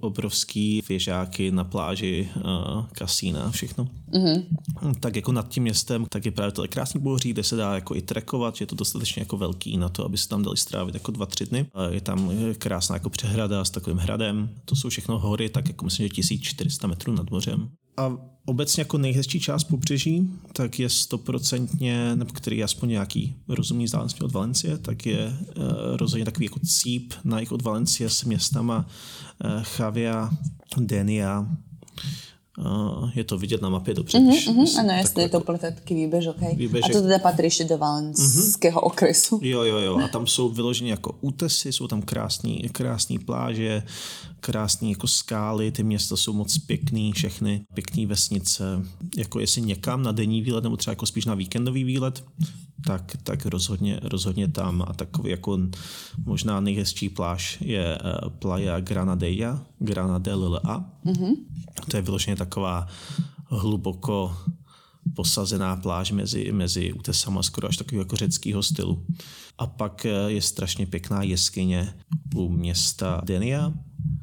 Obrovský věžáky na pláži, eh, kasína, všechno. Mm-hmm. Tak jako nad tím městem, tak je právě to krásný pohoří, kde se dá jako i trekovat, je to dostatečně jako velký na to, aby se tam dali strávit jako dva, tři dny. Je tam krásná jako přehrada s takovým hradem. To jsou všechno hory, tak jako myslím, že 1400 metrů nad mořem. A obecně jako nejhezčí část pobřeží, tak je stoprocentně, nebo který je aspoň nějaký rozumný vzdálenosti od Valencie, tak je uh, rozhodně takový jako cíp na jich od Valencie s městama Chavia, Denia, Uh, je to vidět na mapě dobře. Uh-huh, uh-huh. Ano, jasně, je to úplně takový výběžok. výběžek. A to teda patří ještě do valenského uh-huh. okresu. Jo, jo, jo. A tam jsou vyloženě jako útesy, jsou tam krásný, krásný pláže, krásné jako skály, ty města jsou moc pěkný, všechny pěkné vesnice. Jako jestli někam na denní výlet nebo třeba jako spíš na víkendový výlet, tak, tak rozhodně, rozhodně tam. A takový jako možná nejhezčí pláž je uh, Playa Granadella, Granadella. Mm-hmm. To je vyloženě taková hluboko posazená pláž mezi, mezi útesama skoro až takového jako řeckého stylu. A pak eh, je strašně pěkná jeskyně u města Denia,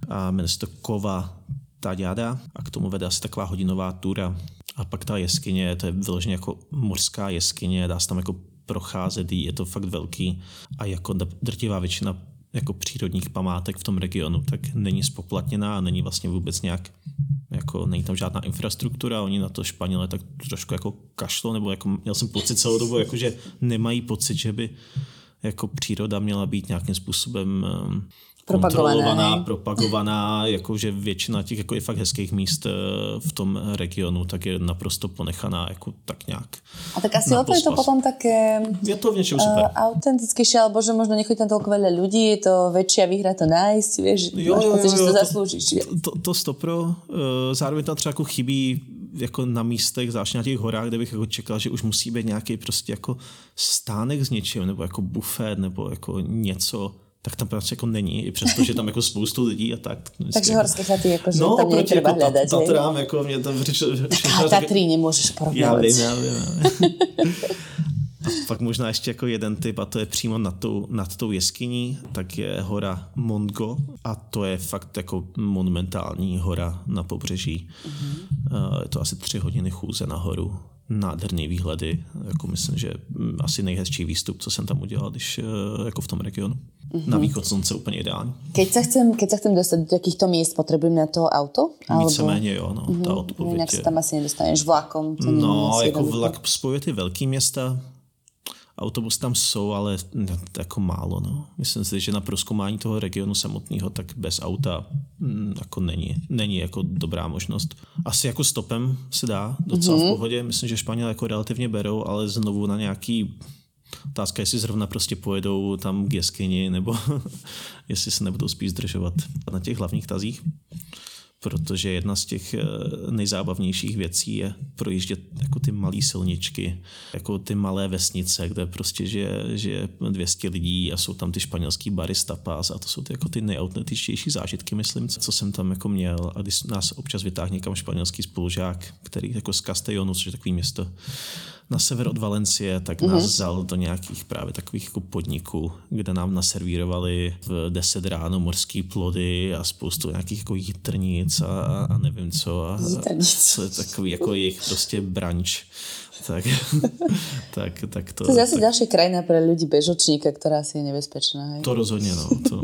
a jmenuje se to Kova Taďada a k tomu vede asi taková hodinová tura. A pak ta jeskyně, to je vyloženě jako mořská jeskyně, dá se tam jako procházet, je to fakt velký a jako drtivá většina jako přírodních památek v tom regionu, tak není spoplatněná a není vlastně vůbec nějak jako není tam žádná infrastruktura, oni na to Španělé tak trošku jako kašlo, nebo jako měl jsem pocit celou dobu, jako že nemají pocit, že by jako příroda měla být nějakým způsobem kontrolovaná, propagovaná, jakože většina těch jako je fakt hezkých míst eh, v tom regionu, tak je naprosto ponechaná jako tak nějak. A tak asi o to je to potom také je to v něčem super. Uh, autentickejšie, alebo že možno nechodí tam toľko veľa ľudí, je to väčšia výhra to nájsť, vieš, jo, máš jo, pocit, jo, jo, že to, to zaslúžiš. To, to, to stopro, uh, zároveň tam třeba jako chybí jako na místech, zvláště na těch horách, kde bych jako čekal, že už musí být nějaký prostě jako stánek s něčím, nebo jako bufet, nebo jako něco, tak tam prostě jako není, i přesto, že tam jako spoustu lidí a tak. Takže horské chaty, jako, že no, tam třeba jako hledat. No, Tatrám, jako mě tam přišlo... Tak Tatry nemůžeš porovnávat. Já vím, já vím. A pak možná ještě jako jeden typ, a to je přímo nad tou, nad tou jeskyní, tak je hora Mongo a to je fakt jako monumentální hora na pobřeží. Mm-hmm. Je to asi tři hodiny chůze nahoru nádherný výhledy, jako myslím, že asi nejhezčí výstup, co jsem tam udělal, když eh, jako v tom regionu. Mm-hmm. Na východ slunce úplně ideální. Keď se chcem, keď se chcem dostat do takýchto míst, potřebujeme na to auto? Víceméně jo, no, mm-hmm. ta odpověď Jinak se tam asi nedostaneš vlakom. To no, jako vlak spojuje ty velký města, autobus tam jsou, ale jako málo. No. Myslím si, že na proskoumání toho regionu samotného tak bez auta mm, jako není, není jako dobrá možnost. Asi jako stopem se dá docela mm-hmm. v mhm. pohodě. Myslím, že Španělé jako relativně berou, ale znovu na nějaký Otázka, jestli zrovna prostě pojedou tam k jeskyni, nebo jestli se nebudou spíš zdržovat na těch hlavních tazích protože jedna z těch eh, nejzábavnějších věcí je projíždět jako ty malé silničky, jako ty malé vesnice, kde prostě žije, žije 200 lidí a jsou tam ty španělský bary tapas a to jsou ty, jako ty nejautentičtější zážitky, myslím, co jsem tam jako měl. A když nás občas vytáhne někam španělský spolužák, který jako z Castellonu, což je takový město na sever od Valencie, tak nás mm-hmm. vzal do nějakých právě takových jako podniků, kde nám naservírovali v 10 ráno morský plody a spoustu nějakých jako jitrnic a, a nevím co. A, co je takový jako jejich prostě branč. Tak, tak, tak to... To je zase tak... další krajina pro lidi bežočníka, která si je nebezpečná. Hej? To rozhodně, no. To...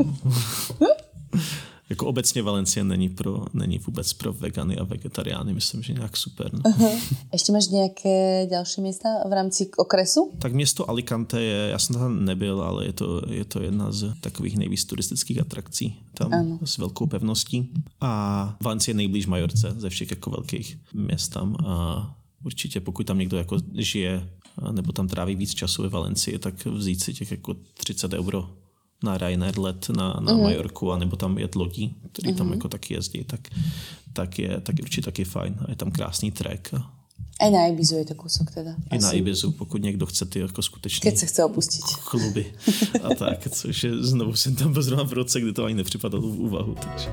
jako obecně Valencie není, pro, není vůbec pro vegany a vegetariány, myslím, že nějak super. No. Uh-huh. Ještě máš nějaké další města v rámci okresu? Tak město Alicante je, já jsem tam nebyl, ale je to, je to jedna z takových nejvíc turistických atrakcí tam ano. s velkou pevností. A Valencie je nejblíž Majorce ze všech jako velkých měst tam a určitě pokud tam někdo jako žije nebo tam tráví víc času ve Valencii, tak vzít si těch jako 30 euro na Ryanair let na, na mm-hmm. Majorku, anebo tam jet lodí, který mm-hmm. tam mhm. jako taky jezdí, tak, tak, je, tak určitě taky fajn. A je tam krásný trek. A... I na Ibizu je to kousek teda. I na Ibizu, pokud někdo chce ty jako skutečně... Keď se chce opustit. Kluby a tak, což je, znovu jsem tam pozoroval v roce, kdy to ani nepřipadalo v úvahu. Takže...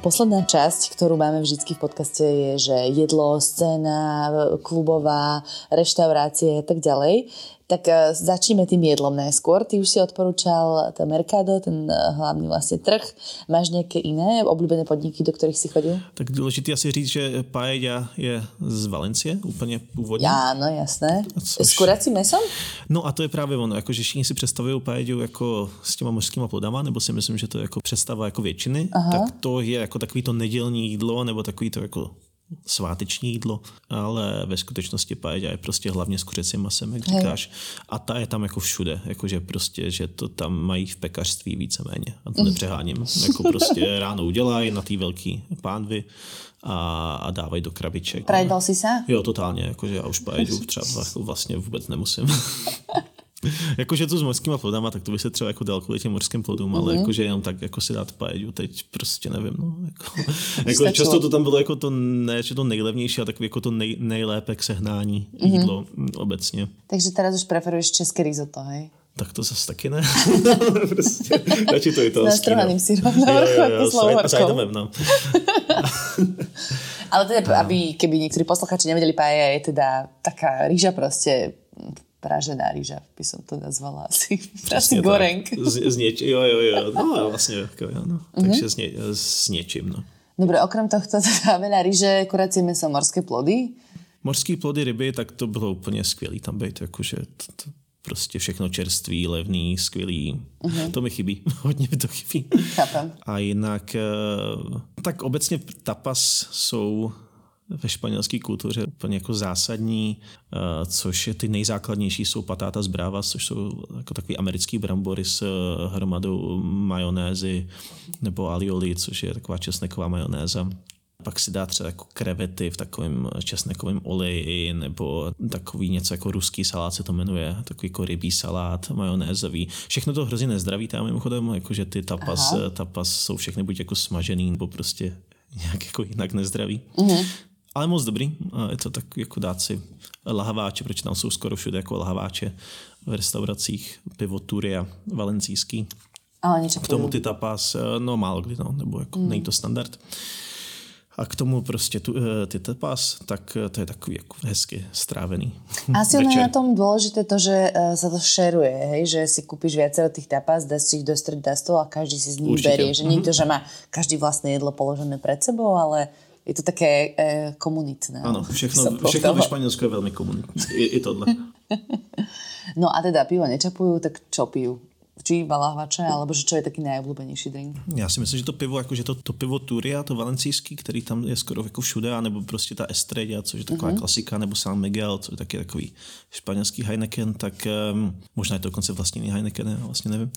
Posledná časť, ktorú máme vždy v podcaste je, že jedlo, scéna, klubová, reštaurácie a tak ďalej. Tak uh, začneme tým jedlom najskôr. Ty už si odporúčal ten Mercado, ten uh, hlavný vlastne trh. Máš nejaké iné obľúbené podniky, do ktorých si chodil? Tak důležité asi říct, že paella je z Valencie, úplně původně. Áno, jasné. Což... S kuracím mesom? No a to je právě ono, jako že všichni si představují paellu jako s těma mořskýma plodama, nebo si myslím, že to je jako představa jako většiny, Aha. tak to je jako takový to nedělní jídlo, nebo takový to jako sváteční jídlo, ale ve skutečnosti paella je prostě hlavně s kuřecím masem, jak říkáš. A ta je tam jako všude, jakože prostě, že to tam mají v pekařství víceméně. A to nepřeháním. Jako prostě ráno udělají na té velký pánvy a, a dávají do krabiček. Prajedal jsi se? Jo, totálně, jakože já už paedu třeba jako vlastně vůbec nemusím. jakože to s mořskýma plodama, tak to by se třeba jako dal kvůli těm morským plodům, mm-hmm. ale mhm. jakože jenom tak jako si dát paedu, teď prostě nevím, no. Jako, jako často to tam bylo jako to, ne, že to nejlevnější, ale takový jako to nej, nejlépe k sehnání mm-hmm. jídlo obecně. Takže teraz už preferuješ české risotto, hej? Tak to zase taky ne. prostě, radši to italský. S nastrhaným no. sírom na vrchu, jo, jo, no. Ale teda, aby, keby niektorí posluchači nevedeli, paella je teda taká rýža proste pražená rýža, by som to nazvala asi. Asi goreng. Z, z nieč- jo, jo, jo. No vlastne, ako, jo, no. Mm-hmm. Takže s, nie, s niečím, no. Dobre, okrem tohto teda veľa rýže, kuracie meso, morské plody. Morské plody, ryby, tak to bylo úplně skvělý tam být, jakože to, to, prostě všechno čerstvý, levný, skvělý. Uh-huh. To mi chybí, hodně mi to chybí. Chápem. A jinak, eh, tak obecně tapas jsou ve španělské kultuře úplně jako zásadní, eh, což je ty nejzákladnější jsou patáta z bravas, což jsou jako takový americký brambory s eh, hromadou majonézy nebo alioli, což je taková česneková majonéza. Pak si dá třeba jako krevety v takovém česnekovém oleji nebo takový něco jako ruský salát se to jmenuje, takový jako rybí salát, majonézový. Všechno to hrozně nezdraví tam mimochodem, jakože ty tapas, Aha. tapas jsou všechny buď jako smažený nebo prostě nějak jako jinak nezdraví. Mm-hmm ale moc dobrý. Je to tak jako dát si lahaváče, protože tam jsou skoro všude jako lahaváče v restauracích, pivo Turia, valencijský. Ale K tomu ty tapas, no málo kdy, no, nebo jako mm. není to standard. A k tomu prostě tu, eh, ty tapas, tak eh, to je takový jako hezky strávený Asi je na tom dôležité to, že eh, sa to šeruje, hej? že si kúpiš viacero tých tapas, dáš si ich do stred a každý si z nich berie. Že nie je to, že má každý vlastné jedlo položené pred sebou, ale je to také e, komunitné. Ano, všechno, všechno ve Španělsku je velmi komunitné. I, I tohle. no a teda pivo nečapujú, tak čo pijú? Či balahvače, alebo že čo je taký nejobľúbenejší drink? Já si myslím, že to pivo, jako že to, to pivo Turia, to valencijský, který tam je skoro jako všude, nebo prostě ta Estrella, což je taková uh-huh. klasika, nebo San Miguel, což je taky takový španělský Heineken, tak um, možná je to dokonce vlastní Heineken, já vlastně nevím.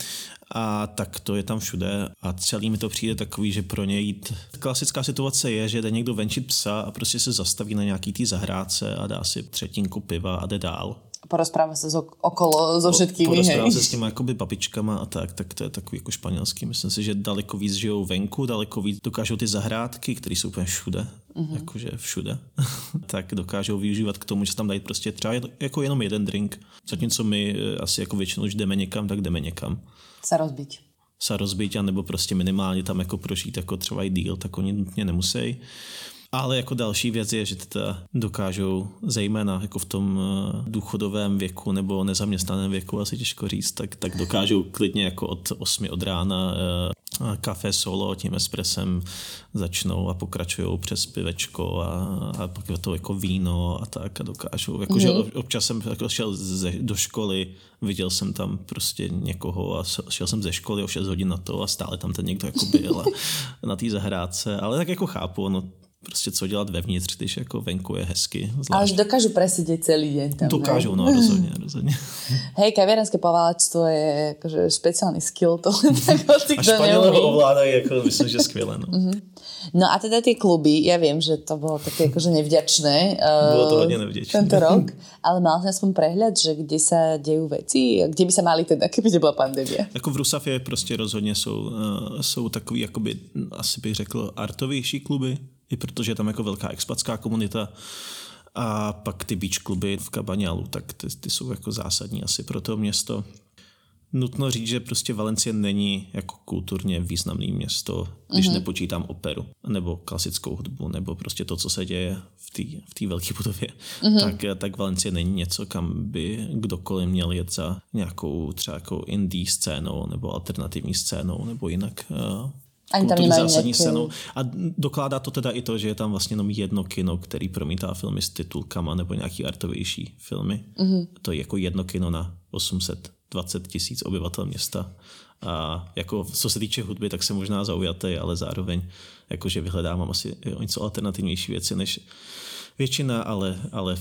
A tak to je tam všude a celý mi to přijde takový, že pro ně jít. Klasická situace je, že jde někdo venčit psa a prostě se zastaví na nějaký tý zahrádce a dá si třetinku piva a jde dál porozpráva sa zo, okolo so všetkými. Porozpráva sa s těma jakoby babičkama a tak, tak to je takový jako španělský. Myslím si, že daleko víc žijou venku, daleko víc dokážou ty zahrádky, které jsou úplně všude, mm-hmm. jakože všude, tak dokážou využívat k tomu, že tam dají prostě třeba jako jenom jeden drink. Zatímco my eh, asi jako většinou, když jdeme někam, tak jdeme někam. Se rozbít se rozbít, nebo prostě minimálně tam jako prožít jako třeba i díl, tak oni nutně nemusí. Ale jako další věc je, že teda dokážou zejména jako v tom eh, důchodovém věku nebo nezaměstnaném věku, asi těžko říct, tak, tak dokážou klidně jako od 8 od rána eh, kafe solo tím espresem začnou a pokračují přes pivečko a, a pak je to jako víno a tak a dokážou. Jakože mm. občas jsem jako šel ze, do školy, viděl jsem tam prostě někoho a šel jsem ze školy o 6 hodin na to a stále tam ten někdo jako byl a, na té zahrádce, ale tak jako chápu, no prostě co dělat vevnitř, když jako venku je hezky. Zvlášť. Ale že dokážu presedět celý den tam. Dokážu, ne? no rozhodně, rozhodně. Hej, kaviarenské poválectvo je jakože speciální skill, to tak hoci kdo neumí. ovládají, jako myslím, že skvěle. No. Mm-hmm. no a teda ty kluby, ja viem, že to bolo také akože nevďačné. Bolo to hodně nevďačné. Tento rok, ale mal som aspoň prehľad, že kde sa dejú veci, kde by sa mali teda, keby nebyla pandemie. Jako v Rusafě prostě rozhodně jsou, uh, jsou takový, jakoby, asi bych řekl, artovější kluby, i protože je tam jako velká expatská komunita. A pak ty beach kluby v Kabaňalu, tak ty, ty jsou jako zásadní asi pro to město. nutno říct, že prostě Valencie není jako kulturně významný město, když mm-hmm. nepočítám operu, nebo klasickou hudbu, nebo prostě to, co se děje v té v velké budově, mm-hmm. tak, tak Valencie není něco, kam by kdokoliv měl jet za nějakou třeba jako indie scénou, nebo alternativní scénou, nebo jinak uh, ani tam nemají zásadní scénou. A dokládá to teda i to, že je tam vlastně jenom jedno kino, který promítá filmy s titulkama nebo nějaký artovější filmy. Mm-hmm. To je jako jedno kino na 820 tisíc obyvatel města. A jako co se týče hudby, tak jsem možná zaujatý, ale zároveň jakože vyhledávám asi o něco alternativnější věci než většina, ale, ale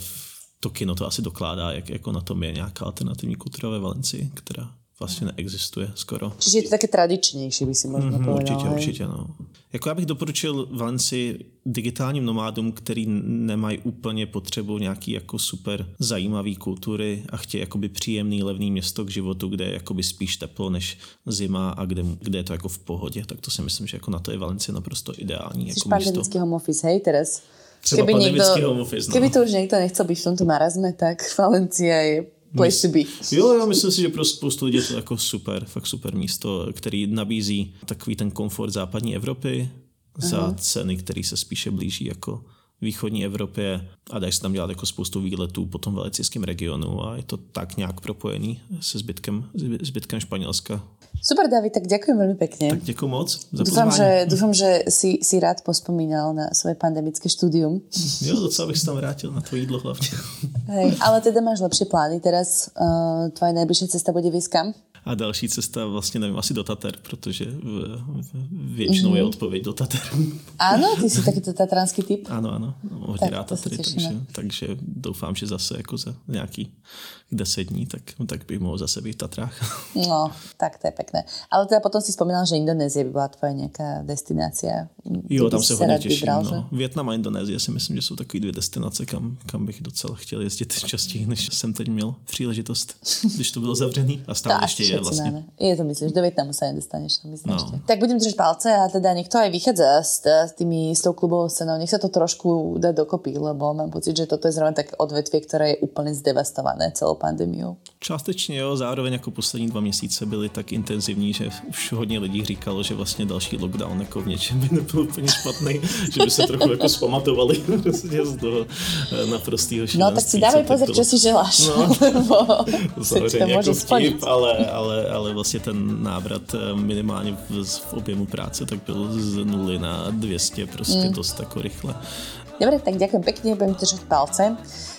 to kino to asi dokládá, jak jako na tom je nějaká alternativní kultura ve Valencii, která vlastně neexistuje skoro. Čiže je to také tradičnější, by si možná mm-hmm, povedal. Určitě, hej? určitě, no. Jako já bych doporučil Valenci digitálním nomádům, který nemají úplně potřebu nějaký jako super zajímavý kultury a chtějí jakoby příjemný, levný město k životu, kde je jakoby spíš teplo než zima a kde, kde je to jako v pohodě, tak to si myslím, že jako na to je Valencie naprosto ideální. Jsi jako pandemický home office, hej, teraz? Třeba keby, niekto, home office, no. keby to už niekto nechcel byť v tomto marazme, tak Valencia je place to be. Jo, já myslím si, že pro spoustu lidí je to jako super, fakt super místo, který nabízí takový ten komfort západní Evropy za uh-huh. ceny, které se spíše blíží jako východní Evropě a dají se tam dělat jako spoustu výletů po tom velicijském regionu a je to tak nějak propojený se zbytkem, zbytkem Španělska. Super, David, tak ďakujem veľmi pekne. Tak ďakujem moc za dúfam, že, dúfam, že si, si rád pospomínal na svoje pandemické štúdium. Jo, docela bych se tam vrátil na to jídlo hlavně. Hej, ale teda máš lepšie plány teraz. Uh, tvoje najbližšia cesta bude výskam? A další cesta vlastně nevím, asi do Tater, protože v, v, většinou mm. je mhm. odpověď do Tater. Ano, ty jsi takýto tatranský typ? Ano, ano, hodně rád Tatry, takže, takže doufám, že zase jako za nějaký deset dní, tak, tak bych mohl zase být v Tatrách. No, tak to je pekné. Ale teda potom si spomínal, že Indonésie by byla tvoje nějaká destinácia. Jo, tam se hodně těším. Vybral, no. Větnam a Indonésie si myslím, že jsou takové dvě destinace, kam, kam bych docela chtěl jezdit častěji, než jsem teď měl příležitost, když to bylo zavřený. A stále ještě je vlastně. Máme. Je to myslíš, do Vietnamu sa nedostaneš, to myslím no. Tak budem držať palce a teda niekto aj vychádza s, s, tými, s tou klubovou scenou, nech sa to trošku dá dokopy, lebo mám pocit, že toto je zrovna tak odvetvie, ktoré je úplne zdevastované celou pandemiou. Částečně jo, zároveň jako poslední dva měsíce byly tak intenzivní, že už hodně lidí říkalo, že vlastně další lockdown jako v něčem by nebyl úplně špatný, že by se trochu jako zpamatovali prostě z toho eh, naprostého No tak si dávej pozor, co si želáš. No, samozřejmě jako vtip, ale, ale, ale vlastně ten návrat eh, minimálně v, v objemu práce tak byl z nuly na 200 prostě mm. dost jako rychle. Dobre, tak ďakujem pekne, budem držať palce.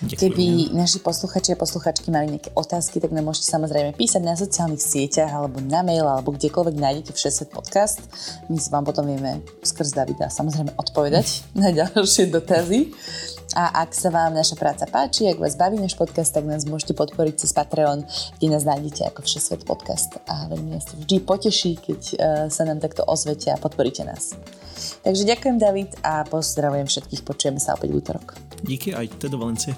Ďakujem. Keby naši posluchači a posluchačky mali nejaké otázky, tak nám môžete samozrejme písať na sociálnych sieťach alebo na mail, alebo kdekoľvek nájdete Všesvet podcast. My si vám potom vieme skrz Davida samozrejme odpovedať na ďalšie dotazy. A ak sa vám naša práca páči, ak vás baví náš podcast, tak nás môžete podporiť cez Patreon, kde nás nájdete ako Všesvet podcast. A veľmi nás to vždy poteší, keď uh, sa nám takto ozvete a podporíte nás. Takže ďakujem David a pozdravujem všetkých, počujeme sa opäť v útorok. Díky, aj do Valencie.